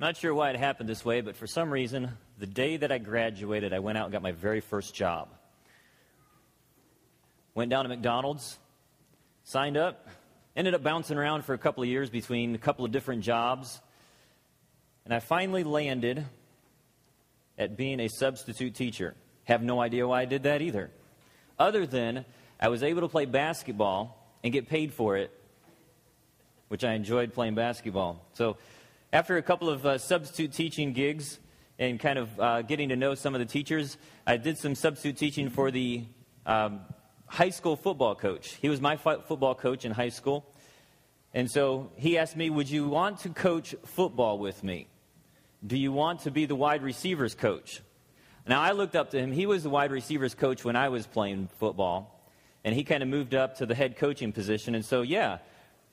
Not sure why it happened this way, but for some reason, the day that I graduated, I went out and got my very first job. Went down to McDonald's, signed up, ended up bouncing around for a couple of years between a couple of different jobs, and I finally landed at being a substitute teacher. Have no idea why I did that either. Other than I was able to play basketball and get paid for it, which I enjoyed playing basketball. So after a couple of uh, substitute teaching gigs and kind of uh, getting to know some of the teachers, I did some substitute teaching for the um, high school football coach. He was my football coach in high school. And so he asked me, Would you want to coach football with me? Do you want to be the wide receivers coach? Now, I looked up to him. He was the wide receivers coach when I was playing football. And he kind of moved up to the head coaching position. And so, yeah,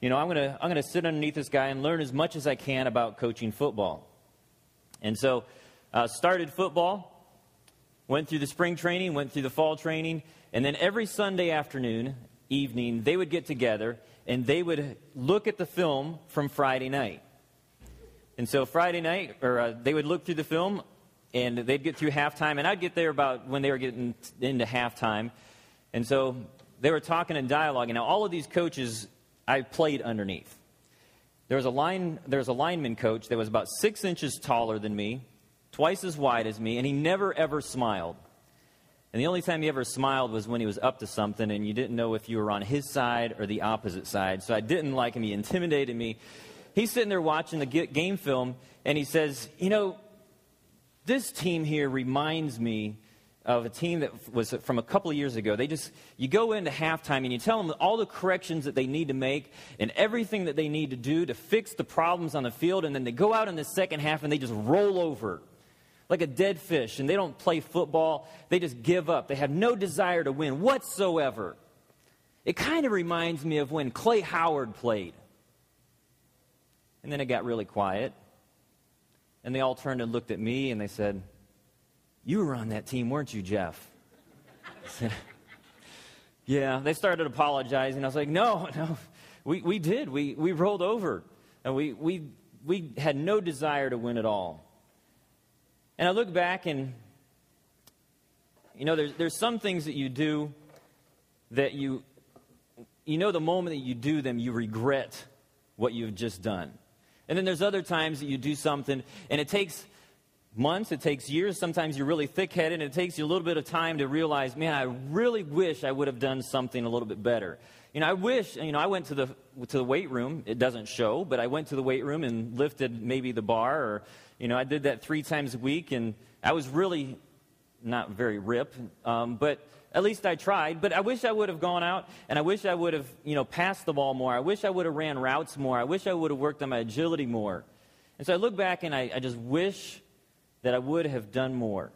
you know, I'm going to I'm going to sit underneath this guy and learn as much as I can about coaching football. And so, uh, started football, went through the spring training, went through the fall training, and then every Sunday afternoon, evening, they would get together and they would look at the film from Friday night. And so Friday night, or uh, they would look through the film, and they'd get through halftime, and I'd get there about when they were getting into halftime. And so they were talking and dialoguing. Now, all of these coaches I played underneath. There was a line, there was a lineman coach that was about six inches taller than me, twice as wide as me, and he never ever smiled. And the only time he ever smiled was when he was up to something, and you didn't know if you were on his side or the opposite side. So I didn't like him. He intimidated me. He's sitting there watching the game film, and he says, You know, this team here reminds me of a team that was from a couple of years ago. They just, you go into halftime and you tell them all the corrections that they need to make and everything that they need to do to fix the problems on the field, and then they go out in the second half and they just roll over like a dead fish and they don't play football. They just give up. They have no desire to win whatsoever. It kind of reminds me of when Clay Howard played. And then it got really quiet. And they all turned and looked at me and they said, You were on that team, weren't you, Jeff? Yeah, they started apologizing. I was like, No, no, we, we did. We, we rolled over. And we, we, we had no desire to win at all. And I look back and, you know, there's, there's some things that you do that you, you know, the moment that you do them, you regret what you've just done. And then there's other times that you do something and it takes months, it takes years. Sometimes you're really thick headed and it takes you a little bit of time to realize, man, I really wish I would have done something a little bit better. You know, I wish, you know, I went to the, to the weight room. It doesn't show, but I went to the weight room and lifted maybe the bar or you know, I did that three times a week, and I was really not very rip, um, but at least I tried. But I wish I would have gone out, and I wish I would have, you know, passed the ball more. I wish I would have ran routes more. I wish I would have worked on my agility more. And so I look back, and I, I just wish that I would have done more.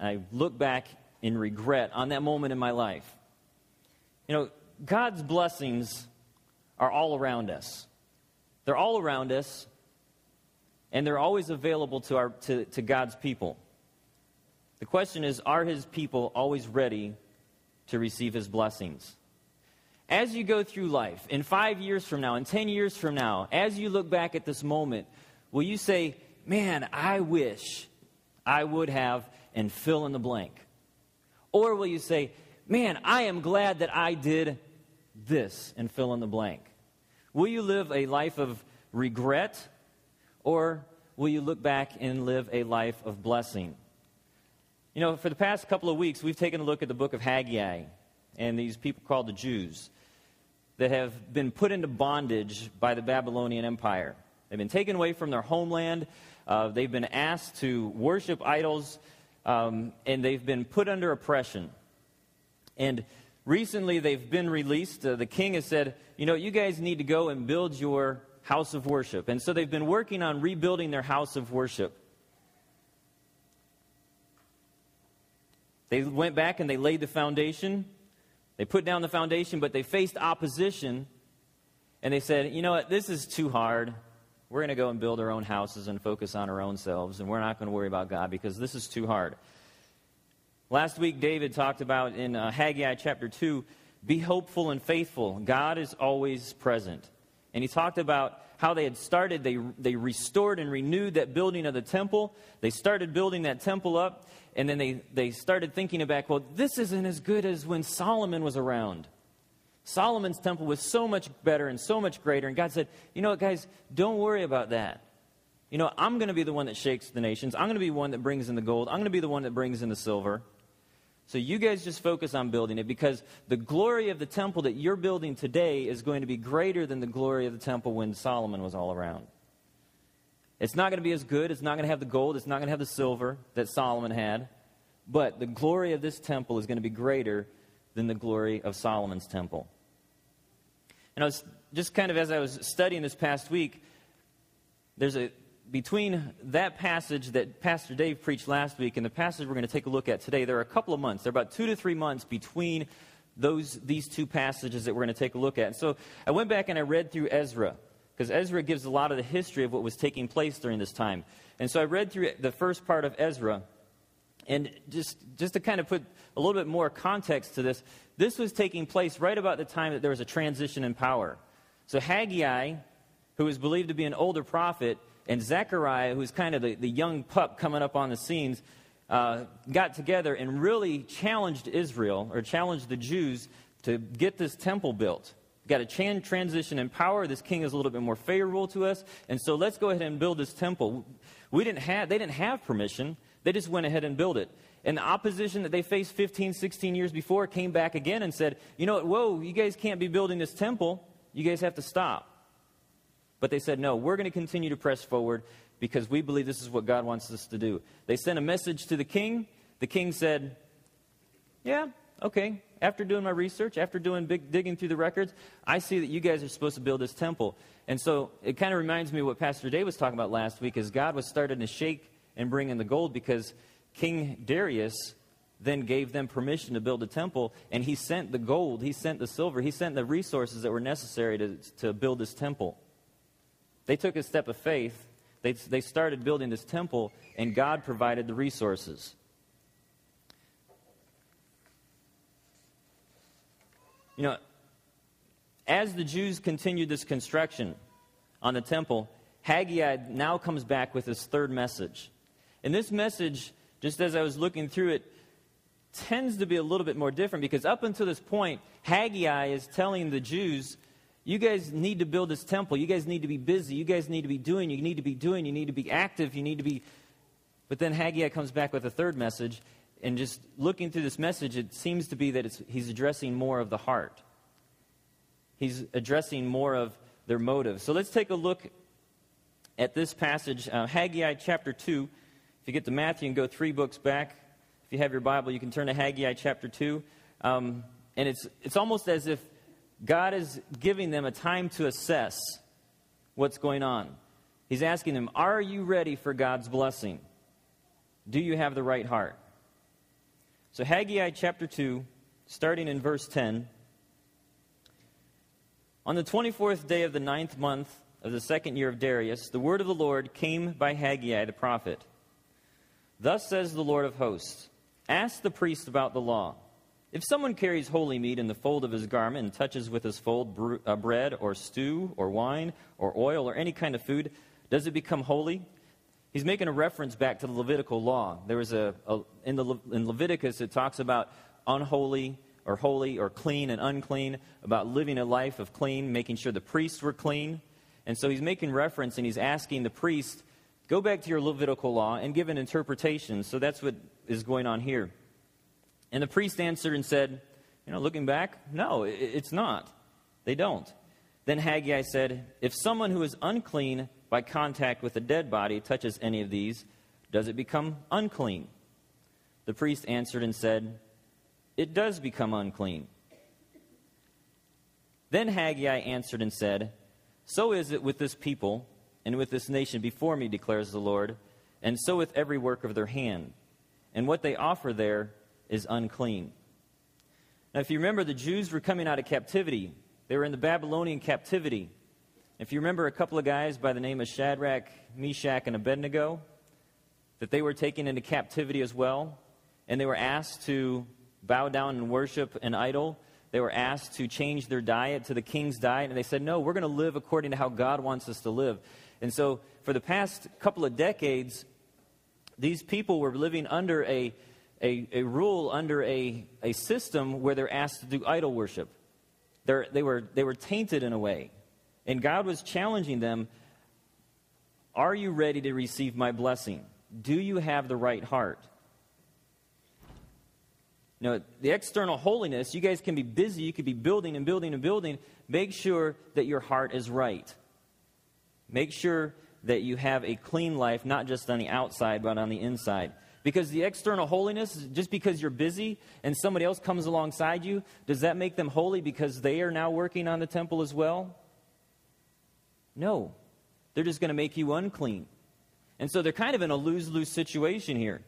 I look back in regret on that moment in my life. You know, God's blessings are all around us. They're all around us, and they're always available to, our, to, to God's people. The question is are his people always ready to receive his blessings? As you go through life, in five years from now, in 10 years from now, as you look back at this moment, will you say, Man, I wish I would have, and fill in the blank? Or will you say, Man, I am glad that I did this, and fill in the blank? Will you live a life of regret or will you look back and live a life of blessing? You know, for the past couple of weeks, we've taken a look at the book of Haggai and these people called the Jews that have been put into bondage by the Babylonian Empire. They've been taken away from their homeland. Uh, they've been asked to worship idols, um, and they've been put under oppression. And recently, they've been released. Uh, the king has said, You know, you guys need to go and build your house of worship. And so they've been working on rebuilding their house of worship. They went back and they laid the foundation. They put down the foundation, but they faced opposition. And they said, you know what, this is too hard. We're going to go and build our own houses and focus on our own selves, and we're not going to worry about God because this is too hard. Last week, David talked about in uh, Haggai chapter 2 be hopeful and faithful. God is always present. And he talked about how they had started. They, they restored and renewed that building of the temple. They started building that temple up, and then they, they started thinking back, well, this isn't as good as when Solomon was around. Solomon's temple was so much better and so much greater. And God said, you know what, guys, don't worry about that. You know, I'm going to be the one that shakes the nations. I'm going to be the one that brings in the gold. I'm going to be the one that brings in the silver. So you guys just focus on building it because the glory of the temple that you're building today is going to be greater than the glory of the temple when Solomon was all around. It's not going to be as good. It's not going to have the gold. It's not going to have the silver that Solomon had. But the glory of this temple is going to be greater than the glory of Solomon's temple. And I was just kind of as I was studying this past week, there's a between that passage that Pastor Dave preached last week and the passage we're going to take a look at today, there are a couple of months. There are about two to three months between those, these two passages that we're going to take a look at. And so I went back and I read through Ezra, because Ezra gives a lot of the history of what was taking place during this time. And so I read through the first part of Ezra. And just, just to kind of put a little bit more context to this, this was taking place right about the time that there was a transition in power. So Haggai, who was believed to be an older prophet, and Zechariah, who's kind of the, the young pup coming up on the scenes, uh, got together and really challenged Israel, or challenged the Jews, to get this temple built. Got a chan- transition in power. This king is a little bit more favorable to us. And so let's go ahead and build this temple. We didn't have, they didn't have permission. They just went ahead and built it. And the opposition that they faced 15, 16 years before came back again and said, you know what, whoa, you guys can't be building this temple. You guys have to stop. But they said, no, we're going to continue to press forward because we believe this is what God wants us to do. They sent a message to the king. The king said, yeah, okay. After doing my research, after doing big digging through the records, I see that you guys are supposed to build this temple. And so it kind of reminds me of what Pastor Dave was talking about last week, is God was starting to shake and bring in the gold because King Darius then gave them permission to build a temple, and he sent the gold, he sent the silver, he sent the resources that were necessary to, to build this temple. They took a step of faith. They, they started building this temple, and God provided the resources. You know, as the Jews continued this construction on the temple, Haggai now comes back with his third message. And this message, just as I was looking through it, tends to be a little bit more different because up until this point, Haggai is telling the Jews you guys need to build this temple. You guys need to be busy. You guys need to be doing. You need to be doing. You need to be active. You need to be. But then Haggai comes back with a third message. And just looking through this message, it seems to be that he's addressing more of the heart. He's addressing more of their motive. So let's take a look at this passage, uh, Haggai chapter 2. You get to Matthew and go three books back, if you have your Bible, you can turn to Haggai chapter 2. Um, and it's, it's almost as if God is giving them a time to assess what's going on. He's asking them, Are you ready for God's blessing? Do you have the right heart? So, Haggai chapter 2, starting in verse 10. On the 24th day of the ninth month of the second year of Darius, the word of the Lord came by Haggai the prophet. Thus says the Lord of hosts Ask the priest about the law. If someone carries holy meat in the fold of his garment and touches with his fold uh, bread or stew or wine or oil or any kind of food, does it become holy? He's making a reference back to the Levitical law. There was a, a in, the, in Leviticus it talks about unholy or holy or clean and unclean, about living a life of clean, making sure the priests were clean. And so he's making reference and he's asking the priest, go back to your Levitical law and give an interpretation. So that's what is going on here. And the priest answered and said, You know, looking back, no, it's not. They don't. Then Haggai said, If someone who is unclean by contact with a dead body touches any of these, does it become unclean? The priest answered and said, It does become unclean. Then Haggai answered and said, So is it with this people and with this nation before me, declares the Lord, and so with every work of their hand. And what they offer there is unclean. Now, if you remember, the Jews were coming out of captivity, they were in the Babylonian captivity. If you remember a couple of guys by the name of Shadrach, Meshach, and Abednego, that they were taken into captivity as well, and they were asked to bow down and worship an idol they were asked to change their diet to the king's diet, and they said, No, we're going to live according to how God wants us to live. And so, for the past couple of decades, these people were living under a, a, a rule, under a, a system where they're asked to do idol worship. They're, they, were, they were tainted in a way. And God was challenging them Are you ready to receive my blessing? Do you have the right heart? Know, the external holiness, you guys can be busy, you could be building and building and building. Make sure that your heart is right. Make sure that you have a clean life, not just on the outside, but on the inside. Because the external holiness, just because you're busy and somebody else comes alongside you, does that make them holy because they are now working on the temple as well? No. They're just going to make you unclean. And so they're kind of in a lose lose situation here.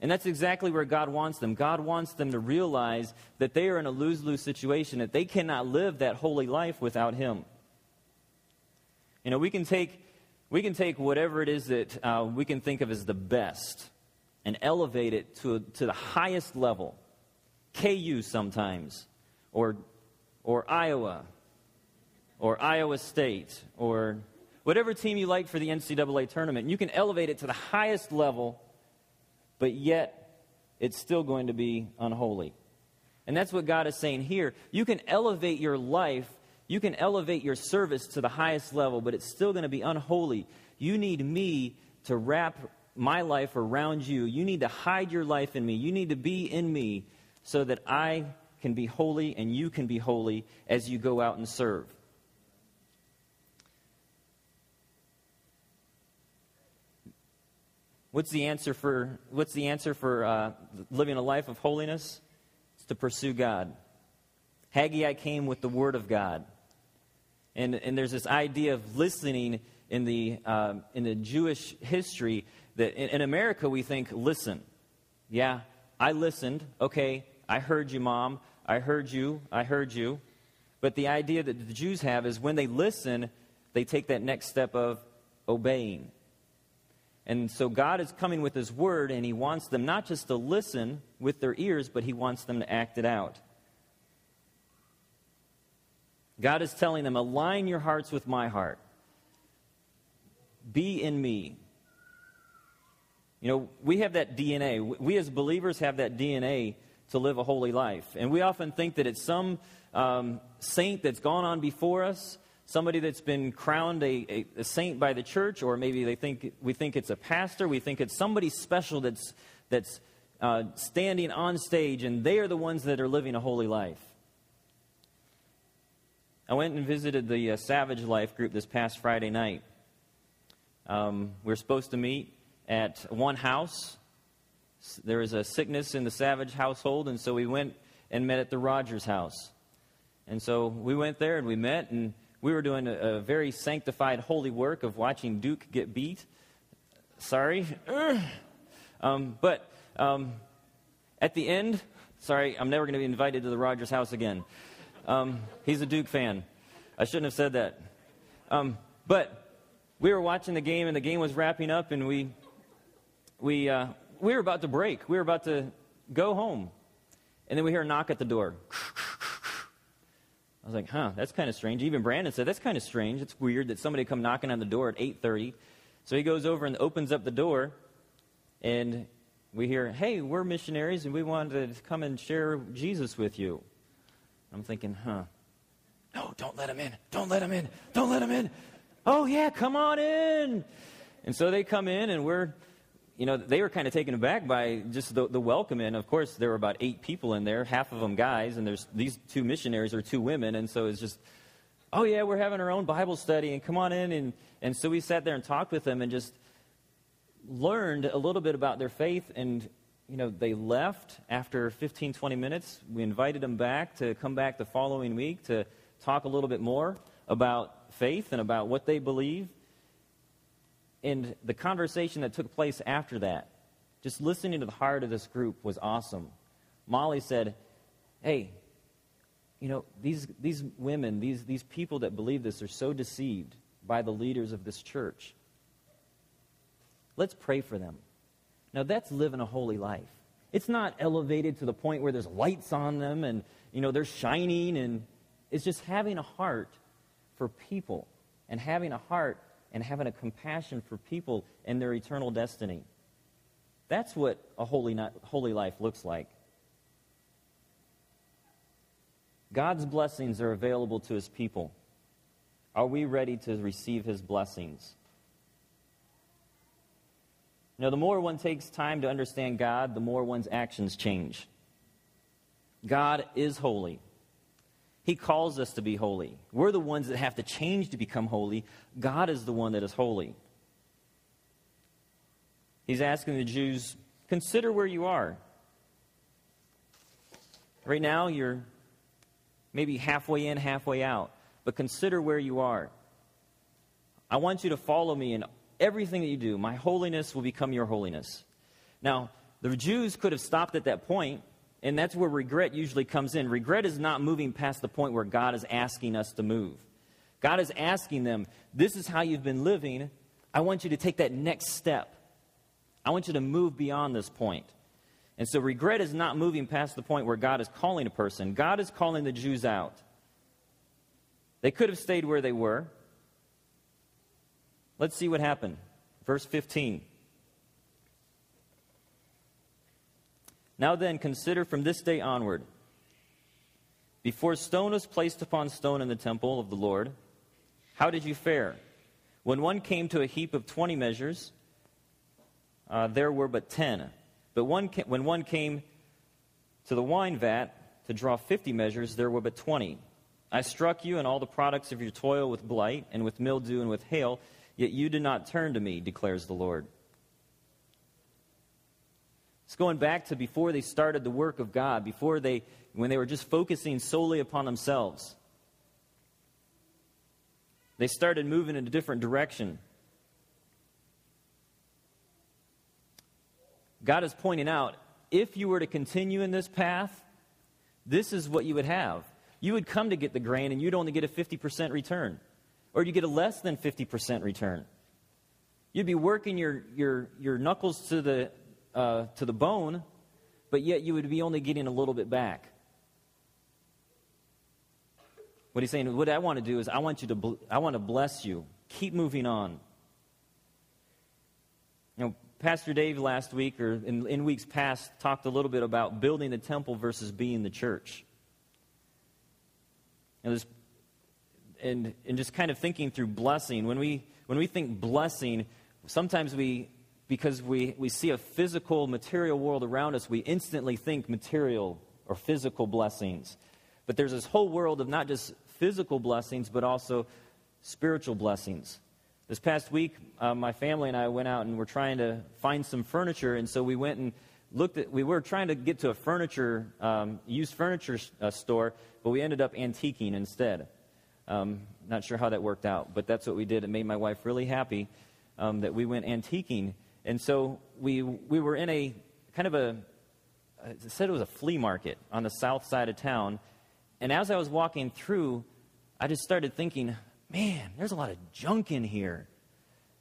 And that's exactly where God wants them. God wants them to realize that they are in a lose lose situation, that they cannot live that holy life without Him. You know, we can take, we can take whatever it is that uh, we can think of as the best and elevate it to, to the highest level. KU sometimes, or, or Iowa, or Iowa State, or whatever team you like for the NCAA tournament. You can elevate it to the highest level, but yet it's still going to be unholy. And that's what God is saying here. You can elevate your life, you can elevate your service to the highest level, but it's still going to be unholy. You need me to wrap my life around you. You need to hide your life in me. You need to be in me so that I can be holy and you can be holy as you go out and serve. What's the answer for, what's the answer for uh, living a life of holiness? It's to pursue God. Haggai came with the Word of God. And, and there's this idea of listening in the, uh, in the Jewish history that in, in America we think, listen. Yeah, I listened. Okay, I heard you, Mom. I heard you. I heard you. But the idea that the Jews have is when they listen, they take that next step of obeying. And so God is coming with His word, and He wants them not just to listen with their ears, but He wants them to act it out. God is telling them, align your hearts with my heart. Be in me. You know, we have that DNA. We as believers have that DNA to live a holy life. And we often think that it's some um, saint that's gone on before us somebody that's been crowned a, a, a, saint by the church, or maybe they think we think it's a pastor, we think it's somebody special that's that's uh, standing on stage, and they are the ones that are living a holy life. I went and visited the uh, Savage Life group this past Friday night. Um, we are supposed to meet at one house. There was a sickness in the Savage household, and so we went and met at the Rogers house. And so we went there and we met, and we were doing a, a very sanctified, holy work of watching Duke get beat. Sorry. Um, but um, at the end, sorry, I'm never going to be invited to the Rogers house again. Um, he's a Duke fan. I shouldn't have said that. Um, but we were watching the game, and the game was wrapping up, and we, we, uh, we were about to break. We were about to go home. And then we hear a knock at the door. I was like, huh, that's kind of strange. Even Brandon said, that's kind of strange. It's weird that somebody come knocking on the door at 8.30. So he goes over and opens up the door, and we hear, hey, we're missionaries, and we wanted to come and share Jesus with you. I'm thinking, huh, no, don't let him in. Don't let him in. Don't let him in. Oh, yeah, come on in. And so they come in, and we're you know, they were kind of taken aback by just the, the welcome. And of course, there were about eight people in there, half of them guys, and there's these two missionaries are two women. And so it's just, oh, yeah, we're having our own Bible study, and come on in. And, and so we sat there and talked with them and just learned a little bit about their faith. And, you know, they left after 15, 20 minutes. We invited them back to come back the following week to talk a little bit more about faith and about what they believe and the conversation that took place after that, just listening to the heart of this group was awesome. Molly said, Hey, you know, these, these women, these, these people that believe this are so deceived by the leaders of this church. Let's pray for them. Now, that's living a holy life. It's not elevated to the point where there's lights on them and, you know, they're shining. And it's just having a heart for people and having a heart and having a compassion for people and their eternal destiny. That's what a holy, holy life looks like. God's blessings are available to his people. Are we ready to receive his blessings? Know, the more one takes time to understand God, the more one's actions change. God is holy. He calls us to be holy. We're the ones that have to change to become holy. God is the one that is holy. He's asking the Jews, consider where you are. Right now, you're maybe halfway in, halfway out, but consider where you are. I want you to follow me in everything that you do. My holiness will become your holiness. Now, the Jews could have stopped at that point, and that's where regret usually comes in. Regret is not moving past the point where God is asking us to move. God is asking them, This is how you've been living. I want you to take that next step. I want you to move beyond this point. And so regret is not moving past the point where God is calling a person. God is calling the Jews out. They could have stayed where they were. Let's see what happened. Verse 15. Now then, consider from this day onward. Before stone was placed upon stone in the temple of the Lord, how did you fare? When one came to a heap of 20 measures, uh, there were but 10. But one ca- when one came to the wine vat to draw 50 measures, there were but 20. I struck you and all the products of your toil with blight and with mildew and with hail Yet you did not turn to me, declares the Lord. It's going back to before they started the work of God, before they, when they were just focusing solely upon themselves. They started moving in a different direction. God is pointing out if you were to continue in this path, this is what you would have. You would come to get the grain and you'd only get a 50% return or you get a less than 50% return. You'd be working your, your, your knuckles to the, uh, to the bone, but yet you would be only getting a little bit back. What he's saying, what I want to do is I want you to, I want to bless you. Keep moving on. You know, Pastor Dave last week or in, in weeks past talked a little bit about building the temple versus being the church. And there's and, and just kind of thinking through blessing, when we, when we think blessing, sometimes we, because we, we see a physical, material world around us, we instantly think material or physical blessings. But there's this whole world of not just physical blessings, but also spiritual blessings. This past week, uh, my family and I went out and we're trying to find some furniture, and so we went and looked at, we were trying to get to a furniture, um, used furniture uh, store, but we ended up antiquing instead. Um, not sure how that worked out, but that's what we did. It made my wife really happy um, that we went antiquing. And so we, we were in a kind of a, said it was a flea market on the south side of town. And as I was walking through, I just started thinking, man, there's a lot of junk in here.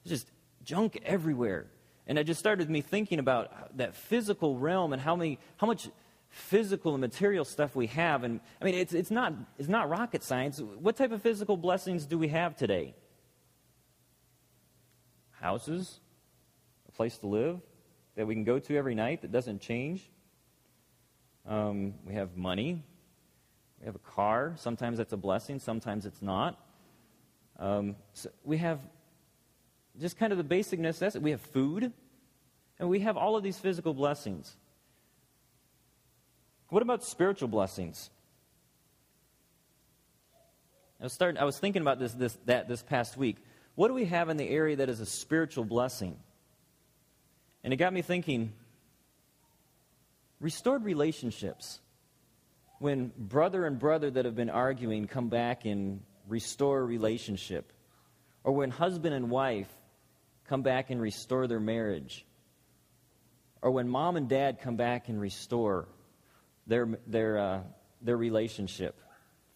There's just junk everywhere. And it just started me thinking about that physical realm and how, many, how much physical and material stuff we have. And I mean, it's, it's, not, it's not rocket science. What type of physical blessings do we have today? Houses, a place to live that we can go to every night that doesn't change. Um, we have money. We have a car. Sometimes that's a blessing, sometimes it's not. Um, so we have just kind of the basic necessities. We have food, and we have all of these physical blessings. What about spiritual blessings? I was, starting, I was thinking about this, this, that this past week. What do we have in the area that is a spiritual blessing? And it got me thinking restored relationships. When brother and brother that have been arguing come back and restore a relationship, or when husband and wife come back and restore their marriage, or when mom and dad come back and restore their, their, uh, their relationship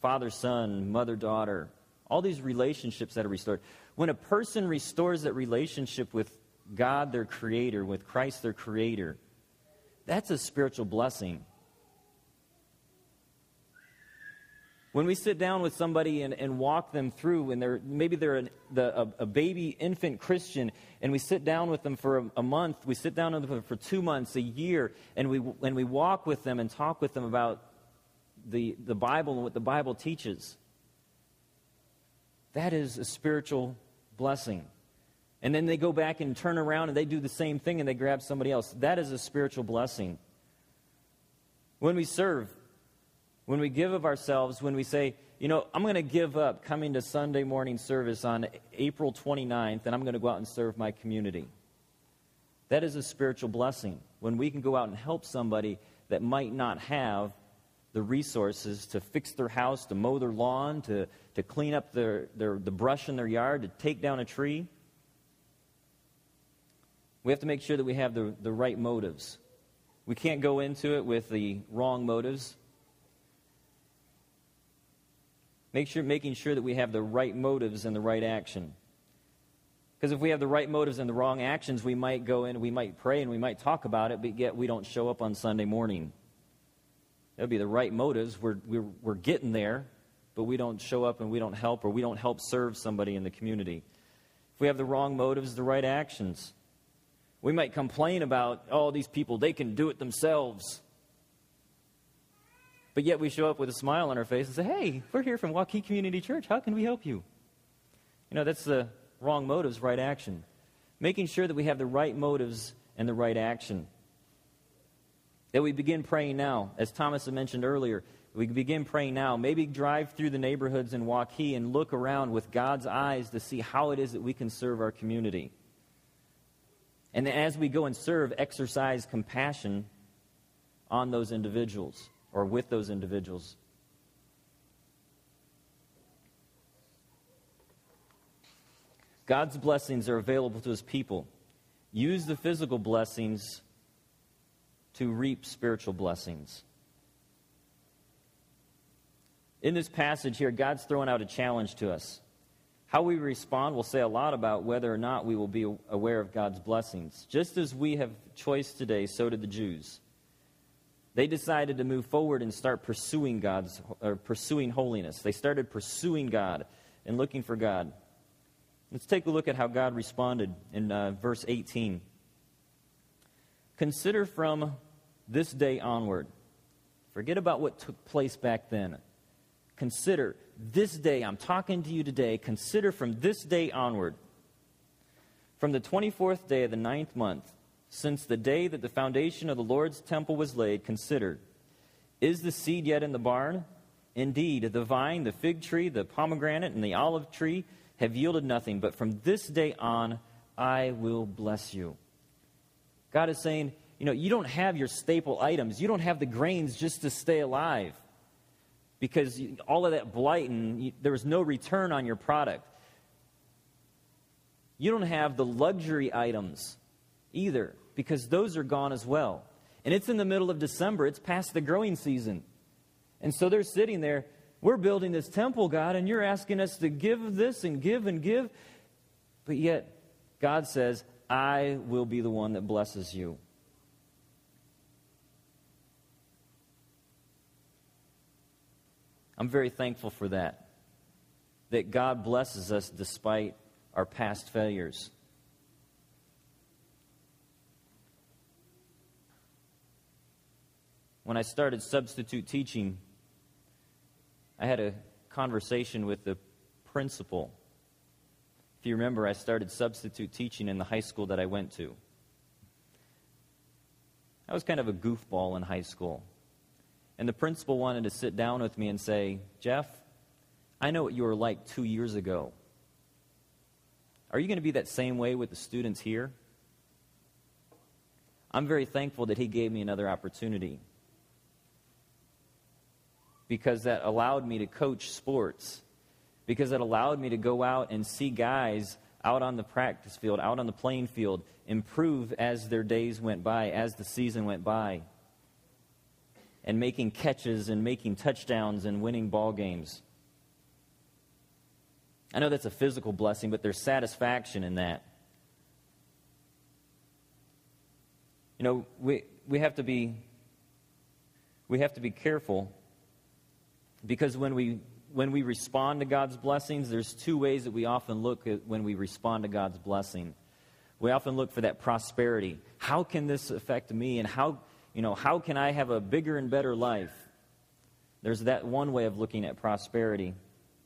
father son, mother daughter, all these relationships that are restored. When a person restores that relationship with God, their creator, with Christ, their creator, that's a spiritual blessing. When we sit down with somebody and, and walk them through, and they're, maybe they're an, the, a, a, baby infant Christian, and we sit down with them for a, a, month, we sit down with them for two months, a year, and we, and we walk with them and talk with them about the, the Bible and what the Bible teaches. That is a spiritual blessing. And then they go back and turn around and they do the same thing and they grab somebody else. That is a spiritual blessing. When we serve, when we give of ourselves, when we say, you know, I'm going to give up coming to Sunday morning service on April 29th and I'm going to go out and serve my community. That is a spiritual blessing. When we can go out and help somebody that might not have the resources to fix their house, to mow their lawn, to, to clean up their, their, the brush in their yard, to take down a tree. We have to make sure that we have the, the right motives. We can't go into it with the wrong motives. Make sure, making sure that we have the right motives and the right action. Because if we have the right motives and the wrong actions, we might go in, we might pray, and we might talk about it, but yet we don't show up on Sunday morning. That would be the right motives. We're, we're, we're getting there, but we don't show up and we don't help, or we don't help serve somebody in the community. If we have the wrong motives, the right actions, we might complain about, oh, these people, they can do it themselves. But yet we show up with a smile on our face and say, hey, we're here from Waukee Community Church. How can we help you? You know, that's the wrong motives, right action. Making sure that we have the right motives and the right action. That we begin praying now. As Thomas had mentioned earlier, we begin praying now. Maybe drive through the neighborhoods in Waukee and look around with God's eyes to see how it is that we can serve our community. And as we go and serve, exercise compassion on those individuals or with those individuals. God's blessings are available to his people. Use the physical blessings to reap spiritual blessings. In this passage here, God's throwing out a challenge to us. How we respond will say a lot about whether or not we will be aware of God's blessings. Just as we have choice today, so did the Jews. They decided to move forward and start pursuing God's or pursuing holiness. They started pursuing God and looking for God. Let's take a look at how God responded in uh, verse 18. Consider from this day onward. Forget about what took place back then. Consider this day, I'm talking to you today, consider from this day onward, from the 24th day of the ninth month, since the day that the foundation of the Lord's temple was laid, consider Is the seed yet in the barn? Indeed, the vine, the fig tree, the pomegranate, and the olive tree have yielded nothing, but from this day on I will bless you. God is saying, you know, you don't have your staple items. You don't have the grains just to stay alive because all of that blight and there was no return on your product. You don't have the luxury items either because those are gone as well. And it's in the middle of December, it's past the growing season. And so they're sitting there, we're building this temple, God, and you're asking us to give this and give and give. But yet, God says, I will be the one that blesses you. I'm very thankful for that. That God blesses us despite our past failures. When I started substitute teaching, I had a conversation with the principal. If you remember, I started substitute teaching in the high school that I went to. I was kind of a goofball in high school. And the principal wanted to sit down with me and say, Jeff, I know what you were like two years ago. Are you going to be that same way with the students here? I'm very thankful that he gave me another opportunity because that allowed me to coach sports, because it allowed me to go out and see guys out on the practice field, out on the playing field, improve as their days went by, as the season went by, and making catches and making touchdowns and winning ball games. I know that's a physical blessing, but there's satisfaction in that. You know, we, we have to be we have to be careful Because when we, when we respond to God's blessings, there's two ways that we often look at when we respond to God's blessing. We often look for that prosperity. How can this affect me? And how, you know, how can I have a bigger and better life? There's that one way of looking at prosperity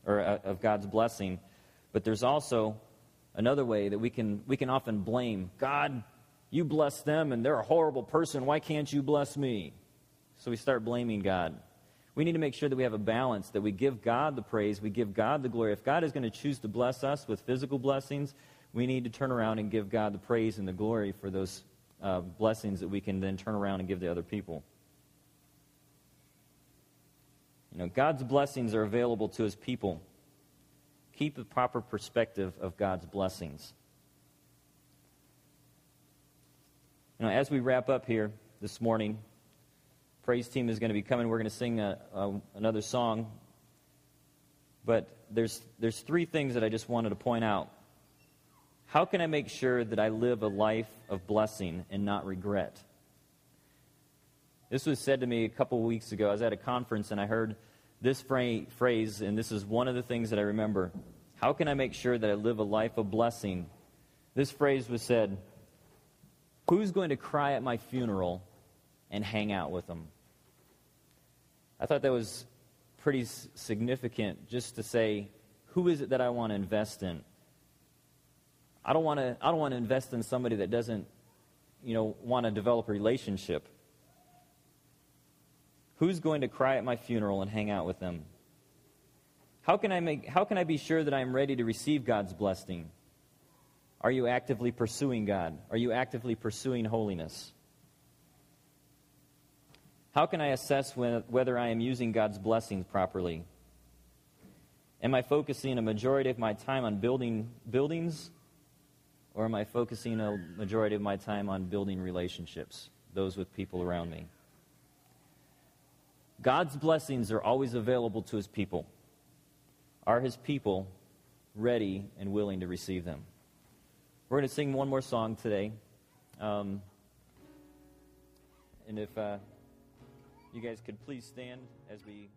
or uh, of God's blessing. But there's also another way that we can, we can often blame God, you bless them and they're a horrible person. Why can't you bless me? So we start blaming God. We need to make sure that we have a balance, that we give God the praise, we give God the glory. If God is going to choose to bless us with physical blessings, we need to turn around and give God the praise and the glory for those uh, blessings that we can then turn around and give to other people. You know, God's blessings are available to his people. Keep the proper perspective of God's blessings. You know, as we wrap up here this morning, praise team is going to be coming. We're going to sing a, a, another song. But there's, there's three things that I just wanted to point out. How can I make sure that I live a life of blessing and not regret? This was said to me a couple weeks ago. I was at a conference and I heard this phrase, and this is one of the things that I remember. How can I make sure that I live a life of blessing? This phrase was said Who's going to cry at my funeral and hang out with them? I thought that was pretty significant just to say, who is it that I want to invest in? I don't want to, I don't want to invest in somebody that doesn't, you know, want to develop a relationship. Who's going to cry at my funeral and hang out with them? How can I, make, how can I be sure that I'm ready to receive God's blessing? Are you actively pursuing God? Are you actively pursuing holiness? How can I assess when, whether I am using God's blessings properly? Am I focusing a majority of my time on building buildings, or am I focusing a majority of my time on building relationships, those with people around me? God's blessings are always available to his people. Are his people ready and willing to receive them? We're going to sing one more song today. Um, and if. Uh, you guys could please stand as we